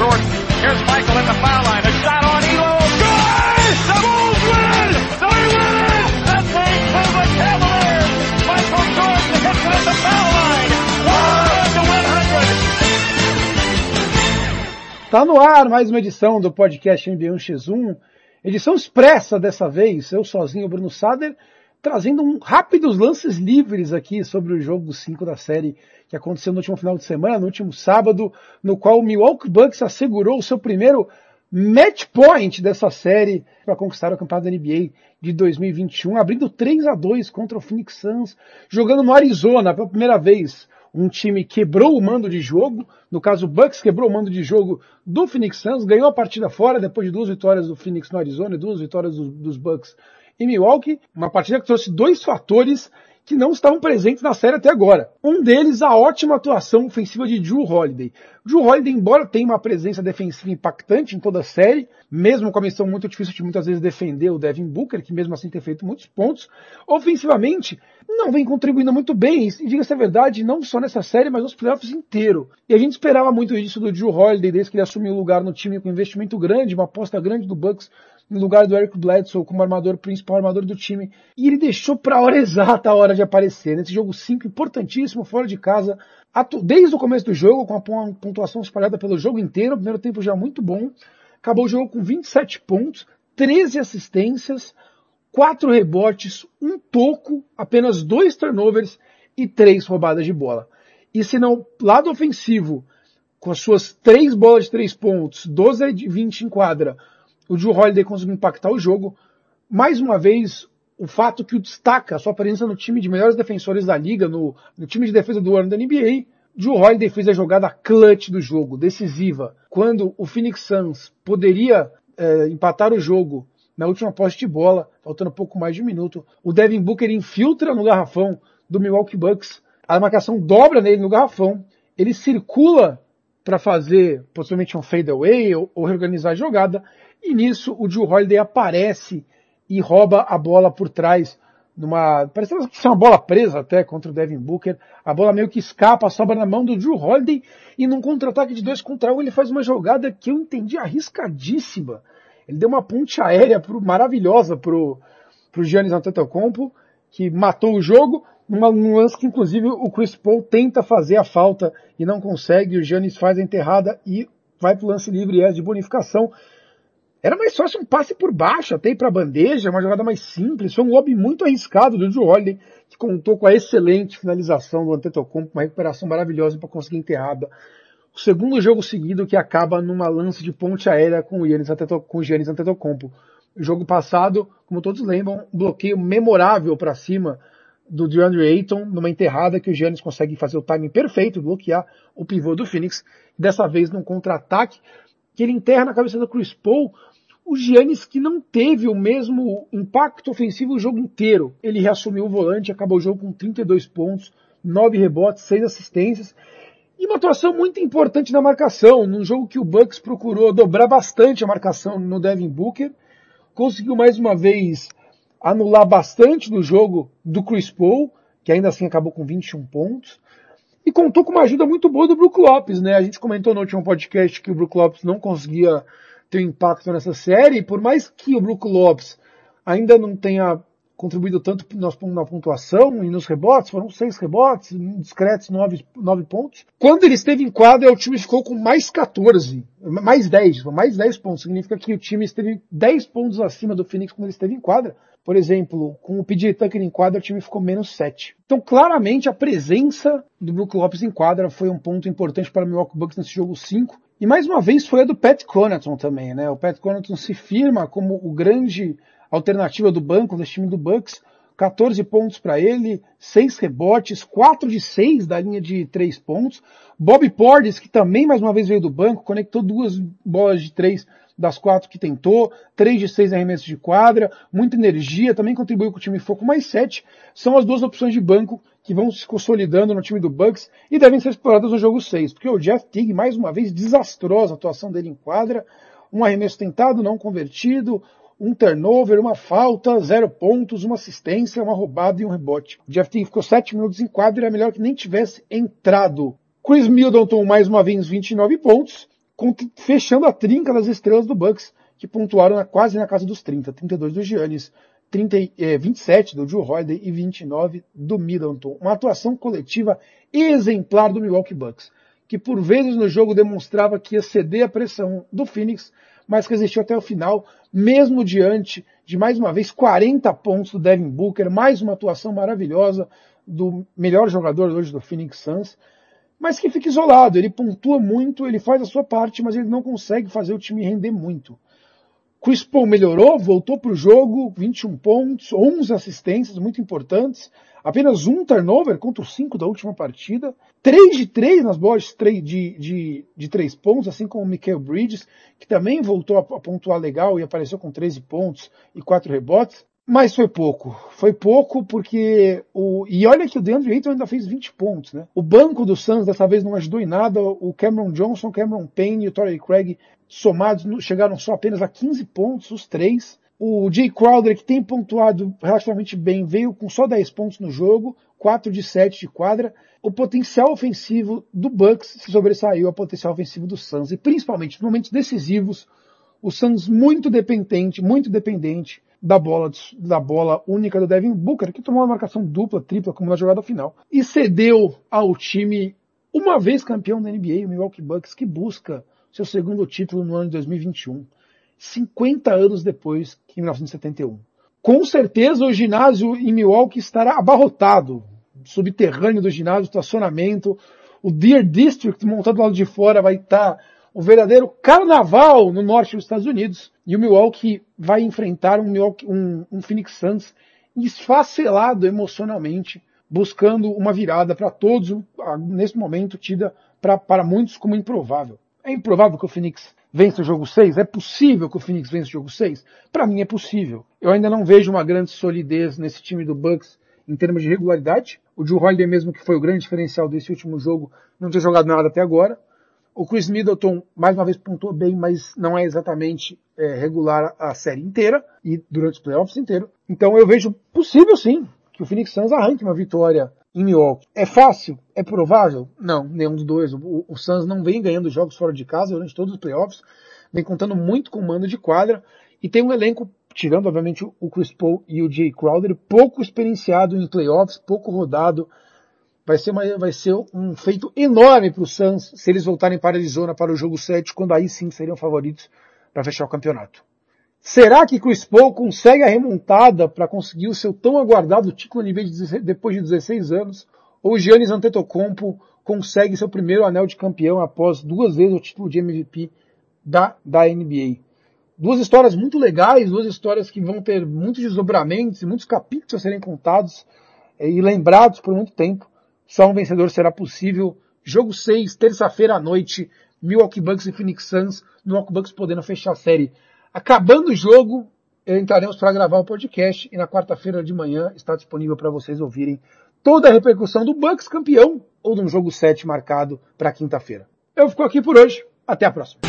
Jordan. Here's Michael the foul line. A shot on Elo. Good! The Bulls win! They win! The Cavaliers! Michael Jordan hits it at the foul line. One to 100. Tá no ar mais uma edição do podcast NBA 1x1. Edição expressa dessa vez, eu sozinho, Bruno Sader, trazendo um rápidos lances livres aqui sobre o jogo 5 da série que aconteceu no último final de semana, no último sábado, no qual o Milwaukee Bucks assegurou o seu primeiro match point dessa série para conquistar o campeonato da NBA de 2021, abrindo 3 a 2 contra o Phoenix Suns, jogando no Arizona pela primeira vez. Um time quebrou o mando de jogo, no caso o Bucks quebrou o mando de jogo do Phoenix Suns, ganhou a partida fora depois de duas vitórias do Phoenix no Arizona e duas vitórias do, dos Bucks em Milwaukee, uma partida que trouxe dois fatores que não estavam presentes na série até agora. Um deles, a ótima atuação ofensiva de Drew Holiday. Drew Holiday, embora tenha uma presença defensiva impactante em toda a série, mesmo com a missão muito difícil de muitas vezes defender o Devin Booker, que mesmo assim tem feito muitos pontos, ofensivamente não vem contribuindo muito bem, e diga-se a verdade, não só nessa série, mas nos playoffs inteiro. E a gente esperava muito isso do Drew Holiday, desde que ele assumiu o lugar no time com investimento grande, uma aposta grande do Bucks no lugar do Eric Bledsoe como armador principal, armador do time. E ele deixou para a hora exata a hora de aparecer. Nesse jogo 5, importantíssimo, fora de casa, desde o começo do jogo, com a pontuação espalhada pelo jogo inteiro, primeiro tempo já muito bom. Acabou o jogo com 27 pontos, 13 assistências, 4 rebotes, um toco, apenas dois turnovers e três roubadas de bola. E se não, lado ofensivo, com as suas três bolas de três pontos, 12 de 20 em quadra, o Drew Holiday conseguiu impactar o jogo. Mais uma vez, o fato que o destaca, a sua presença no time de melhores defensores da liga, no, no time de defesa do ano da NBA, Drew Holiday fez a jogada clutch do jogo, decisiva. Quando o Phoenix Suns poderia é, empatar o jogo na última posse de bola, faltando pouco mais de um minuto, o Devin Booker infiltra no garrafão do Milwaukee Bucks, a marcação dobra nele no garrafão, ele circula para fazer possivelmente um fadeaway ou, ou reorganizar a jogada, e nisso o Drew Holiday aparece e rouba a bola por trás numa, parece que é uma bola presa até contra o Devin Booker. A bola meio que escapa, sobra na mão do Drew Holiday e num contra-ataque de dois contra um ele faz uma jogada que eu entendi arriscadíssima. Ele deu uma ponte aérea pro, maravilhosa pro, pro Giannis Antetokounmpo, que matou o jogo, num lance que inclusive o Chris Paul tenta fazer a falta e não consegue, o Giannis faz a enterrada e vai pro lance livre e é de bonificação. Era mais fácil um passe por baixo, até ir para a bandeja, uma jogada mais simples. Foi um lobby muito arriscado do Drew Holiday, que contou com a excelente finalização do Antetokounmpo, uma recuperação maravilhosa para conseguir enterrada. O segundo jogo seguido que acaba numa lance de ponte aérea com o Giannis, com o Giannis Antetokounmpo. O jogo passado, como todos lembram, um bloqueio memorável para cima do DeAndre Ayton, numa enterrada que o Giannis consegue fazer o timing perfeito, bloquear o pivô do Phoenix, dessa vez num contra-ataque, que ele enterra na cabeça do Chris Paul, o Giannis que não teve o mesmo impacto ofensivo o jogo inteiro. Ele reassumiu o volante, acabou o jogo com 32 pontos, 9 rebotes, 6 assistências e uma atuação muito importante na marcação, num jogo que o Bucks procurou dobrar bastante a marcação no Devin Booker, conseguiu mais uma vez anular bastante do jogo do Chris Paul, que ainda assim acabou com 21 pontos, e contou com uma ajuda muito boa do Brook Lopes, né? A gente comentou no último podcast que o Brook Lopes não conseguia ter impacto nessa série, por mais que o Brook Lopes ainda não tenha contribuído tanto na pontuação e nos rebotes, foram seis rebotes, discretos nove, nove pontos. Quando ele esteve em quadra, o time ficou com mais 14, mais 10, mais 10 pontos. Significa que o time esteve 10 pontos acima do Phoenix quando ele esteve em quadra. Por exemplo, com o PJ Tucker em quadra, o time ficou menos 7. Então, claramente, a presença do Brook Lopes em quadra foi um ponto importante para o Milwaukee Bucks nesse jogo 5. E mais uma vez foi a do Pat Connaughton também, né? O Pat Connaughton se firma como o grande alternativa do banco desse time do Bucks. 14 pontos para ele, 6 rebotes, 4 de 6 da linha de 3 pontos. Bob Portis, que também mais uma vez veio do banco, conectou duas bolas de 3 das quatro que tentou, 3 de 6 arremessos de quadra, muita energia, também contribuiu com o time foco mais 7. São as duas opções de banco que vão se consolidando no time do Bucks e devem ser exploradas no jogo 6, porque o Jeff Teague, mais uma vez, desastrosa a atuação dele em quadra, um arremesso tentado, não convertido, um turnover, uma falta, zero pontos, uma assistência, uma roubada e um rebote. Jeff Teague ficou 7 minutos em quadra e era melhor que nem tivesse entrado. Chris Middleton mais uma vez 29 pontos, fechando a trinca das estrelas do Bucks, que pontuaram quase na casa dos 30, 32 do Giannis, 30, eh, 27 do Joe Holiday e 29 do Middleton. Uma atuação coletiva exemplar do Milwaukee Bucks, que por vezes no jogo demonstrava que ia ceder a pressão do Phoenix, mas resistiu até o final, mesmo diante de mais uma vez 40 pontos do Devin Booker, mais uma atuação maravilhosa do melhor jogador hoje do Phoenix Suns, mas que fica isolado, ele pontua muito, ele faz a sua parte, mas ele não consegue fazer o time render muito. Chris Paul melhorou, voltou para o jogo, 21 pontos, 11 assistências muito importantes, apenas um turnover contra os 5 da última partida, 3 de 3 nas bolas de, de, de 3 pontos, assim como o Michael Bridges, que também voltou a, pontuar legal e apareceu com 13 pontos e 4 rebotes. Mas foi pouco. Foi pouco porque o. E olha que o DeAndre Ayton ainda fez 20 pontos, né? O banco do Suns dessa vez não ajudou em nada. O Cameron Johnson, Cameron Payne e o Torrey Craig somados chegaram só apenas a 15 pontos, os três. O Jay Crowder, que tem pontuado relativamente bem, veio com só 10 pontos no jogo, 4 de 7 de quadra. O potencial ofensivo do Bucks se sobressaiu ao potencial ofensivo do Suns. E principalmente nos momentos decisivos, o Suns muito dependente, muito dependente da bola, da bola única do Devin Booker, que tomou uma marcação dupla, tripla, como na jogada final, e cedeu ao time, uma vez campeão da NBA, o Milwaukee Bucks, que busca seu segundo título no ano de 2021, 50 anos depois que em 1971. Com certeza o ginásio em Milwaukee estará abarrotado, subterrâneo do ginásio, estacionamento, o Deer District montado do lado de fora vai estar o verdadeiro carnaval no norte dos Estados Unidos. E o Milwaukee vai enfrentar um, Milwaukee, um, um Phoenix Suns esfacelado emocionalmente, buscando uma virada para todos, nesse momento tida pra, para muitos como improvável. É improvável que o Phoenix vença o jogo 6? É possível que o Phoenix vença o jogo 6? Para mim é possível. Eu ainda não vejo uma grande solidez nesse time do Bucks em termos de regularidade. O Joe Holiday mesmo, que foi o grande diferencial desse último jogo, não tinha jogado nada até agora. O Chris Middleton, mais uma vez, pontuou bem, mas não é exatamente é, regular a série inteira e durante os playoffs inteiro. Então eu vejo possível sim que o Phoenix Suns arranque uma vitória em Milwaukee. É fácil? É provável? Não, nenhum dos dois. O, o Suns não vem ganhando jogos fora de casa durante todos os playoffs, vem contando muito com o mando de quadra e tem um elenco, tirando obviamente o Chris Paul e o Jay Crowder, pouco experienciado em playoffs, pouco rodado vai ser, uma, vai ser um feito enorme para o Suns se eles voltarem para Arizona para o jogo 7, quando aí sim seriam favoritos para fechar o campeonato. Será que Chris Paul consegue a remontada para conseguir o seu tão aguardado título de depois de 16 anos? Ou Giannis Antetokounmpo consegue seu primeiro anel de campeão após duas vezes o título de MVP da, da NBA? Duas histórias muito legais, duas histórias que vão ter muitos desdobramentos e muitos capítulos a serem contados eh, e lembrados por muito tempo. Só um vencedor será possível. Jogo 6, terça-feira à noite, Milwaukee Bucks e Phoenix Suns, Milwaukee Bucks podendo fechar a série. Acabando o jogo, entraremos para gravar o podcast e na quarta-feira de manhã está disponível para vocês ouvirem toda a repercussão do Bucks campeão ou de um jogo 7 marcado para quinta-feira. Eu fico aqui por hoje. Até a próxima.